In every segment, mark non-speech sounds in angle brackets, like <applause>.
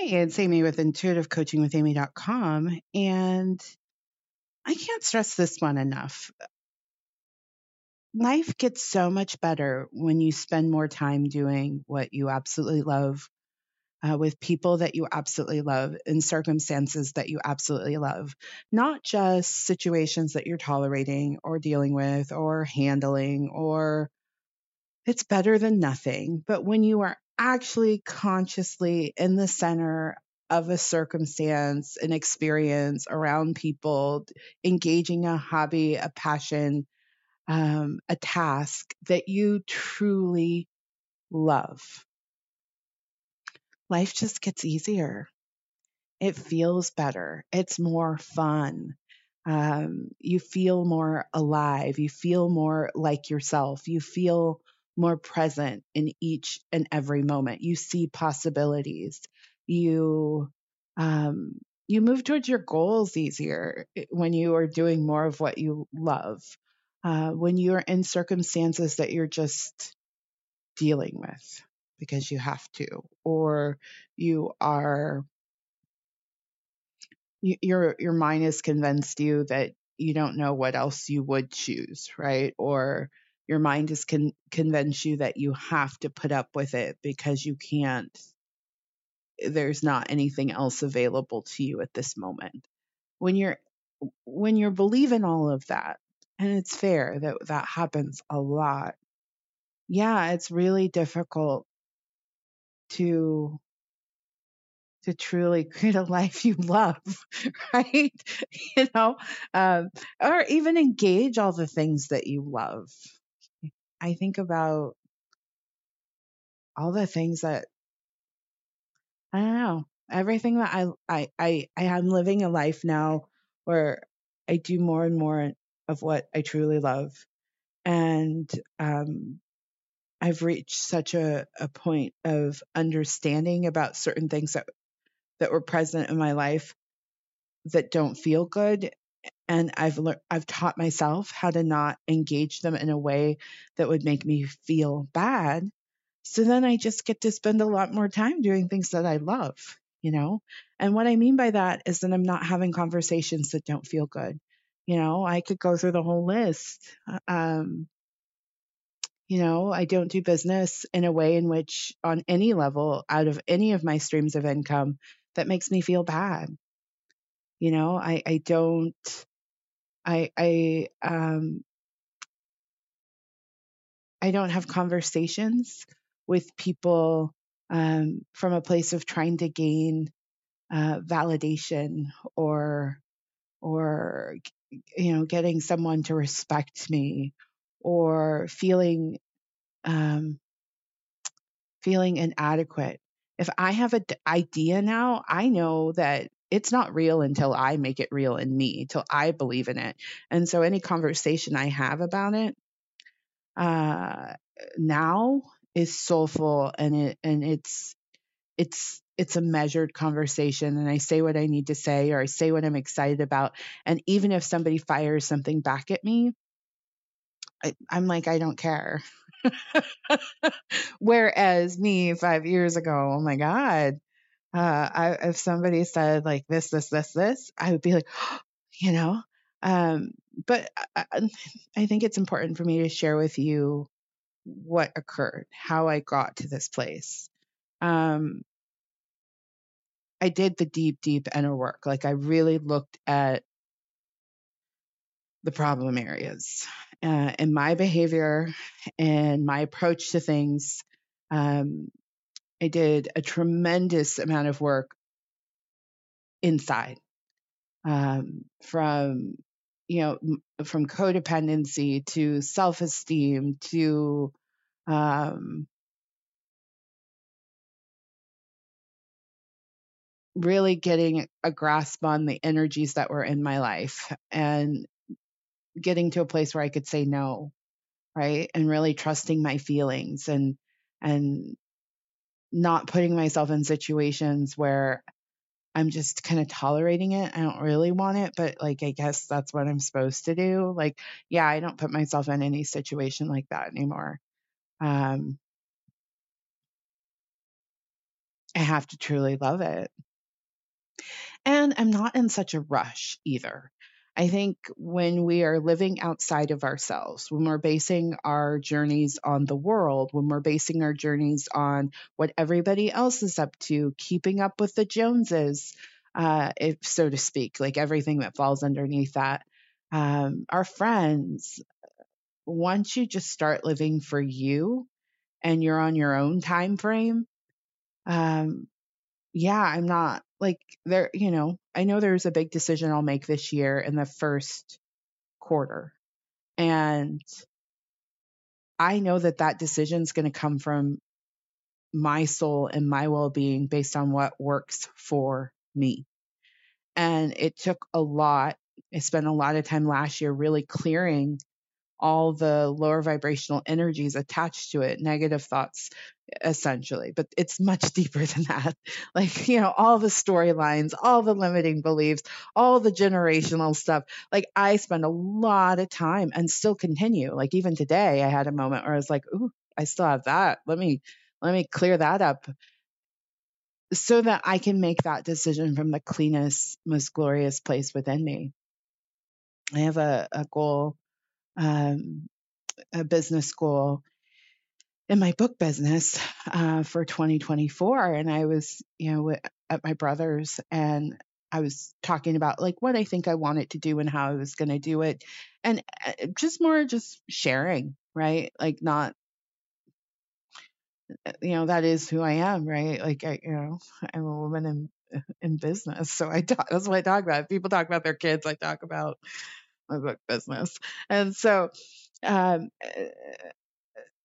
Hey, it's Amy with intuitivecoachingwithamy.com. And I can't stress this one enough. Life gets so much better when you spend more time doing what you absolutely love, uh, with people that you absolutely love, in circumstances that you absolutely love, not just situations that you're tolerating or dealing with or handling or it's better than nothing. But when you are actually consciously in the center of a circumstance, an experience around people, engaging a hobby, a passion, um, a task that you truly love, life just gets easier. It feels better. It's more fun. Um, you feel more alive. You feel more like yourself. You feel more present in each and every moment. You see possibilities. You um, you move towards your goals easier eh, when you are doing more of what you love. Uh, when you are in circumstances that you're just dealing with because you have to, or you are your your mind has convinced you that you don't know what else you would choose, right? Or your mind has con- convinced you that you have to put up with it because you can't there's not anything else available to you at this moment. When you're when you're believing all of that and it's fair that that happens a lot yeah it's really difficult to to truly <laughs> create a life you love <laughs> right? You know um, or even engage all the things that you love i think about all the things that I don't know. Everything that I I I I am living a life now where I do more and more of what I truly love. And um I've reached such a, a point of understanding about certain things that that were present in my life that don't feel good and I've learned I've taught myself how to not engage them in a way that would make me feel bad so then I just get to spend a lot more time doing things that I love, you know? And what I mean by that is that I'm not having conversations that don't feel good. You know, I could go through the whole list. Uh, um, you know, I don't do business in a way in which, on any level, out of any of my streams of income, that makes me feel bad. You know, I, I don't, I, I, um, I don't have conversations with people um, from a place of trying to gain uh, validation or or you know getting someone to respect me or feeling um, feeling inadequate. If I have an idea now, I know that it's not real until I make it real in me, till I believe in it. And so any conversation I have about it uh, now is soulful and it and it's it's it's a measured conversation and I say what I need to say or I say what I'm excited about. And even if somebody fires something back at me, I, I'm like, I don't care. <laughs> Whereas me five years ago, oh my God, uh, I, if somebody said like this, this, this, this, I would be like, <gasps> you know. Um, but I, <laughs> I think it's important for me to share with you what occurred, how I got to this place. Um, I did the deep, deep inner work. Like I really looked at the problem areas uh, in my behavior and my approach to things. Um, I did a tremendous amount of work inside, um, from you know, from codependency to self-esteem to um, really getting a grasp on the energies that were in my life and getting to a place where I could say no, right? And really trusting my feelings and and not putting myself in situations where I'm just kind of tolerating it. I don't really want it, but like I guess that's what I'm supposed to do. Like, yeah, I don't put myself in any situation like that anymore. Um I have to truly love it. And I'm not in such a rush either. I think when we are living outside of ourselves, when we're basing our journeys on the world, when we're basing our journeys on what everybody else is up to, keeping up with the Joneses, uh, if so to speak, like everything that falls underneath that, um, our friends, once you just start living for you and you're on your own time frame, um, yeah, I'm not like there, you know, I know there's a big decision I'll make this year in the first quarter. And I know that that decision is going to come from my soul and my well being based on what works for me. And it took a lot. I spent a lot of time last year really clearing all the lower vibrational energies attached to it, negative thoughts, essentially. But it's much <laughs> deeper than that. Like, you know, all the storylines, all the limiting beliefs, all the generational stuff. Like, I spend a lot of time and still continue. Like, even today, I had a moment where I was like, ooh, I still have that. Let me, let me clear that up so that I can make that decision from the cleanest, most glorious place within me. I have a, a goal um, a business school in my book business uh, for 2024 and i was you know at my brother's and i was talking about like what i think i wanted to do and how i was going to do it and uh, just more just sharing right? Like not uh, you know that is who i am right? Like I, you know i'm a woman in <laughs> in business so i talk that's what i talk about. People talk about their kids i talk about my book business. And so um, uh,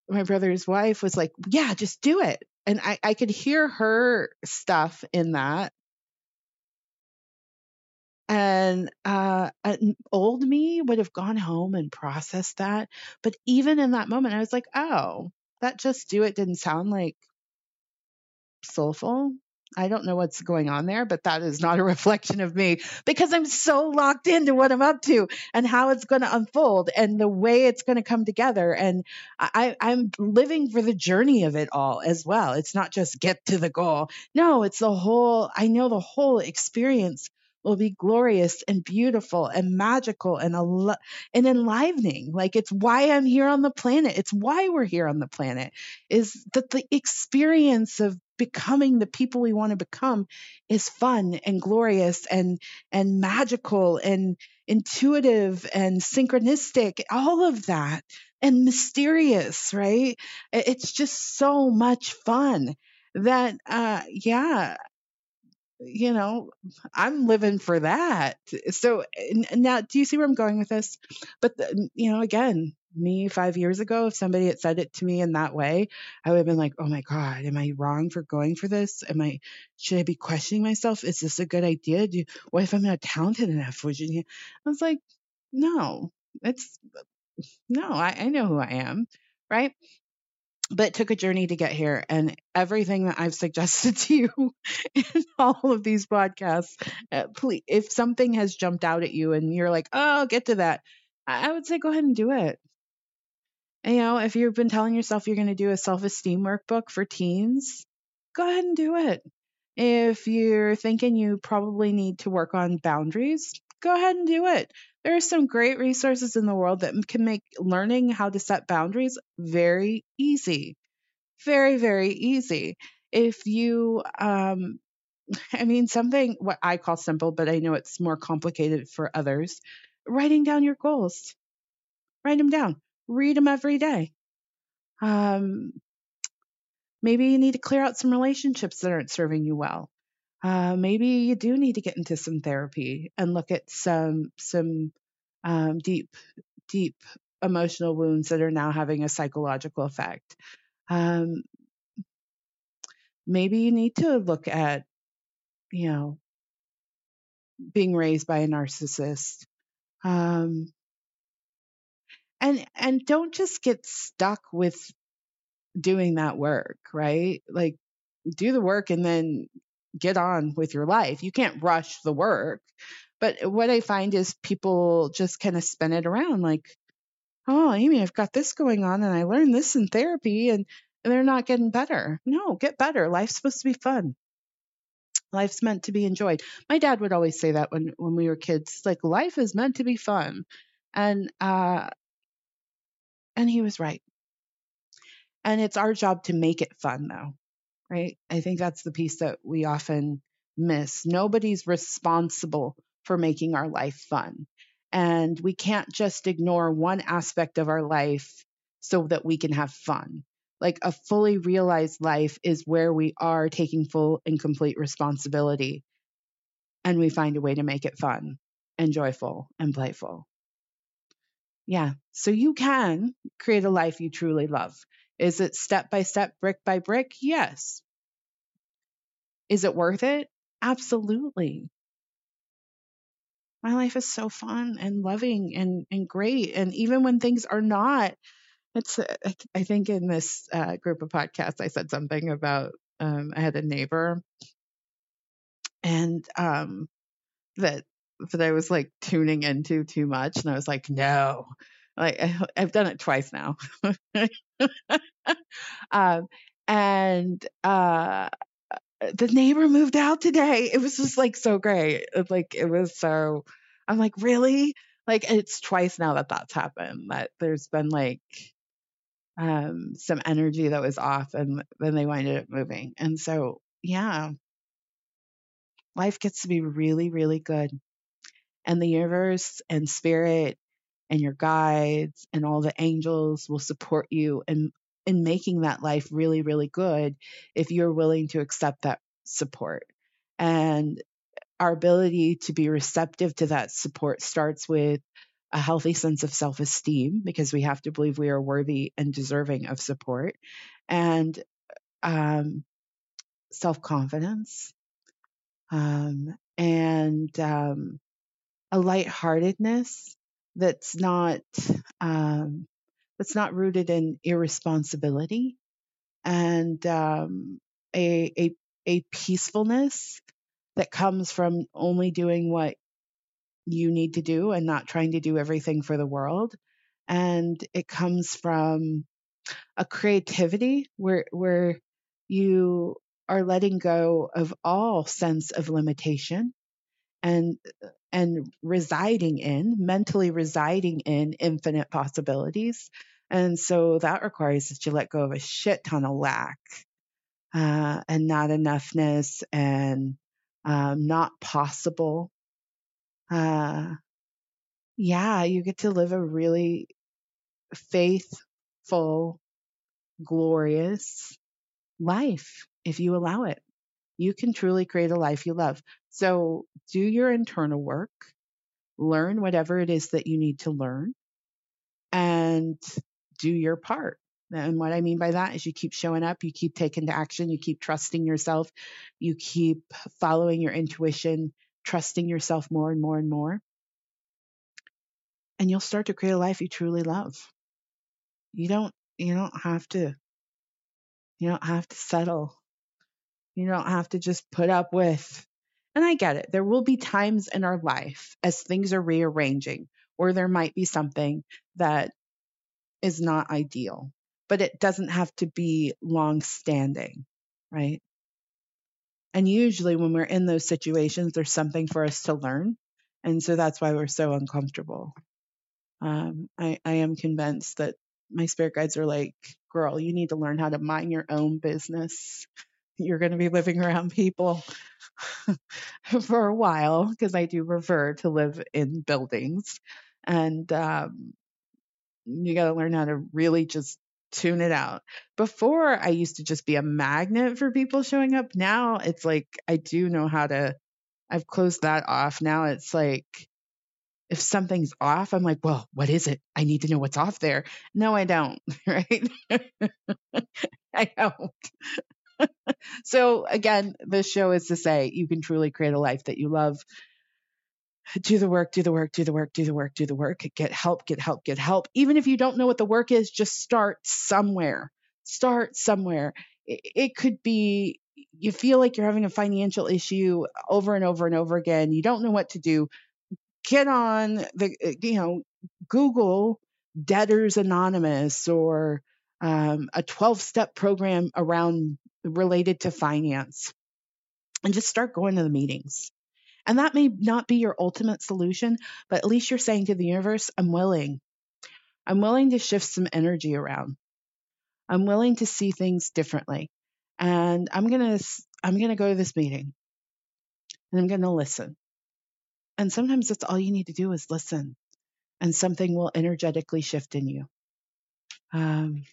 my brother's wife was like, Yeah, just do it. And I, I could hear her stuff in that. And uh, an old me would have gone home and processed that. But even in that moment, I was like, Oh, that just do it didn't sound like soulful. I don't know what's going on there, but that is not a <laughs> reflection of me because I'm so locked into what I'm up to and how it's going to unfold and the way it's going to come together. And I, I'm living for the journey of it all as well. It's not just get to the goal. No, it's the whole, I know the whole experience will be glorious and beautiful and magical and al- and enlivening. Like it's why I'm here on the planet. It's why we're here on the planet is that the experience of becoming the people we want to become is fun and glorious and and magical and intuitive and synchronistic all of that and mysterious right it's just so much fun that uh yeah you know, I'm living for that. So now, do you see where I'm going with this? But, the, you know, again, me five years ago, if somebody had said it to me in that way, I would have been like, oh my God, am I wrong for going for this? Am I, should I be questioning myself? Is this a good idea? Do, what if I'm not talented enough? You? I was like, no, it's, no, I, I know who I am. Right but took a journey to get here and everything that i've <laughs> suggested to you in all of these podcasts uh, please if something has jumped out at you and you're like oh I'll get to that i would say go ahead and do it. And, you know if you've been telling yourself you're going to do a self-esteem workbook for teens go ahead and do it. If you're thinking you probably need to work on boundaries go ahead and do it there are some great resources in the world that can make learning how to set boundaries very easy. Very, very easy. If you, um, <laughs> I mean, something what I call simple, but I know it's more complicated for others, writing down your goals. Write them down. Read them every day. Um, maybe you need to clear out some relationships that aren't serving you well. Uh, maybe you do need to get into some therapy and look at some some um, deep, deep emotional wounds that are now having a psychological effect. Um, maybe you need to look at, you know, being raised by a narcissist. Um, and and don't just get stuck with doing that work, right? Like do the work and then get on with your life. You can't rush the work. But what I find is people just kind of spin it around like, oh, Amy, I've got this going on and I learned this in therapy and they're not getting better. No, get better. Life's supposed to be fun. Life's meant to be enjoyed. My dad would always say that when when we were kids, like life is meant to be fun. And uh and he was right. And it's our job to make it fun though. Right? I think that's the piece that we often miss. Nobody's responsible for making our life fun. And we can't just ignore one aspect of our life so that we can have fun. Like a fully realized life is where we are taking full and complete responsibility and we find a way to make it fun and joyful and playful. Yeah. So you can create a life you truly love. Is it step by step, brick by brick? Yes. Is it worth it? Absolutely. My life is so fun and loving and, and great. And even when things are not, it's, uh, I think in this uh, group of podcasts, I said something about, um, I had a neighbor and um, that that I was like tuning into too much, and I was like, no, like I, <laughs> have done it twice now, <laughs> um, and uh, the neighbor moved out today. It was just like so great. It, like it was so. I'm like, really? Like it's twice now that that's happened. That there's been like um some energy that was off, and then they winded up moving. And so yeah, life gets to be really, really good. And the universe and spirit and your guides and all the angels will support you in, in making that life really, really good if you're willing to accept that support. And our ability to be receptive to that support starts with a healthy sense of self esteem because we have to believe we are worthy and deserving of support and um, self confidence um, and um, a lightheartedness that's not um, that's not rooted in irresponsibility and um, a, a a peacefulness that comes from only doing what you need to do and not trying to do everything for the world. And it comes from a creativity where where you are letting go of all sense of limitation and and residing in mentally residing in infinite possibilities and so that requires that you let go of a shit ton of lack uh, and not enoughness and um, not possible uh, yeah you get to live a really faithful glorious life if you allow it. You can truly create a life you love. So do your internal work, learn whatever it is that you need to learn, and do your part. And what I mean by that is you keep showing up, you keep taking to action, you keep trusting yourself, you keep following your intuition, trusting yourself more and more and more. And you'll start to create a life you truly love. You don't you don't have to you don't have to settle. You don't have to just put up with. And I get it. There will be times in our life as things are rearranging, or there might be something that is not ideal, but it doesn't have to be long standing, right? And usually when we're in those situations, there's something for us to learn. And so that's why we're so uncomfortable. Um, I, I am convinced that my spirit guides are like, girl, you need to learn how to mind your own business. You're going to be living around people <laughs> for a while because I do prefer to live in buildings. And um, you got to learn how to really just tune it out. Before, I used to just be a magnet for people showing up. Now it's like I do know how to, I've closed that off. Now it's like, if something's off, I'm like, well, what is it? I need to know what's off there. No, I don't. <laughs> Right. <laughs> I don't. So again, this show is to say you can truly create a life that you love. Do the work, do the work, do the work, do the work, do the work. Get help, get help, get help. Even if you don't know what the work is, just start somewhere. Start somewhere. It, could be you feel like you're having a financial issue over and over and over again. You don't know what to do get on the, uh, you know, Google Debtors Anonymous or um, a 12 step program around related to finance, and just start going to the meetings. And that may not be your ultimate solution, but at least you're saying to the universe, I'm willing. I'm willing to shift some energy around. I'm willing to see things differently. And I'm going to I'm going to go to this meeting. And I'm going to listen. And sometimes that's all you need to do is listen, and something will energetically shift in you. Um,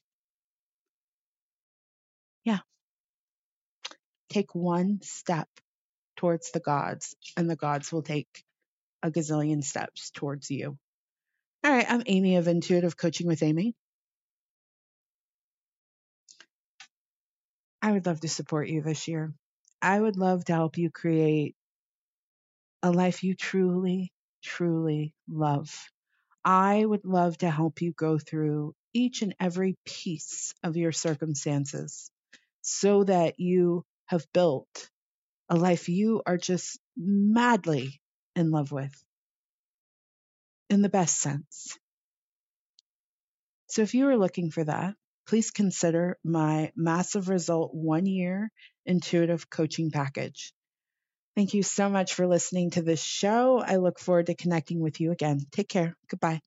yeah. Take one step towards the gods, and the gods will take a gazillion steps towards you. All right, I'm Amy of Intuitive Coaching with Amy. I would love to support you this year. I would love to help you create a life you truly, truly love. I would love to help you go through each and every piece of your circumstances so that you have built a life you are just madly in love with in the best sense. So if you are looking for that, please consider my massive result one year intuitive coaching package. Thank you so much for listening to this show. I look forward to connecting with you again. Take care. Goodbye.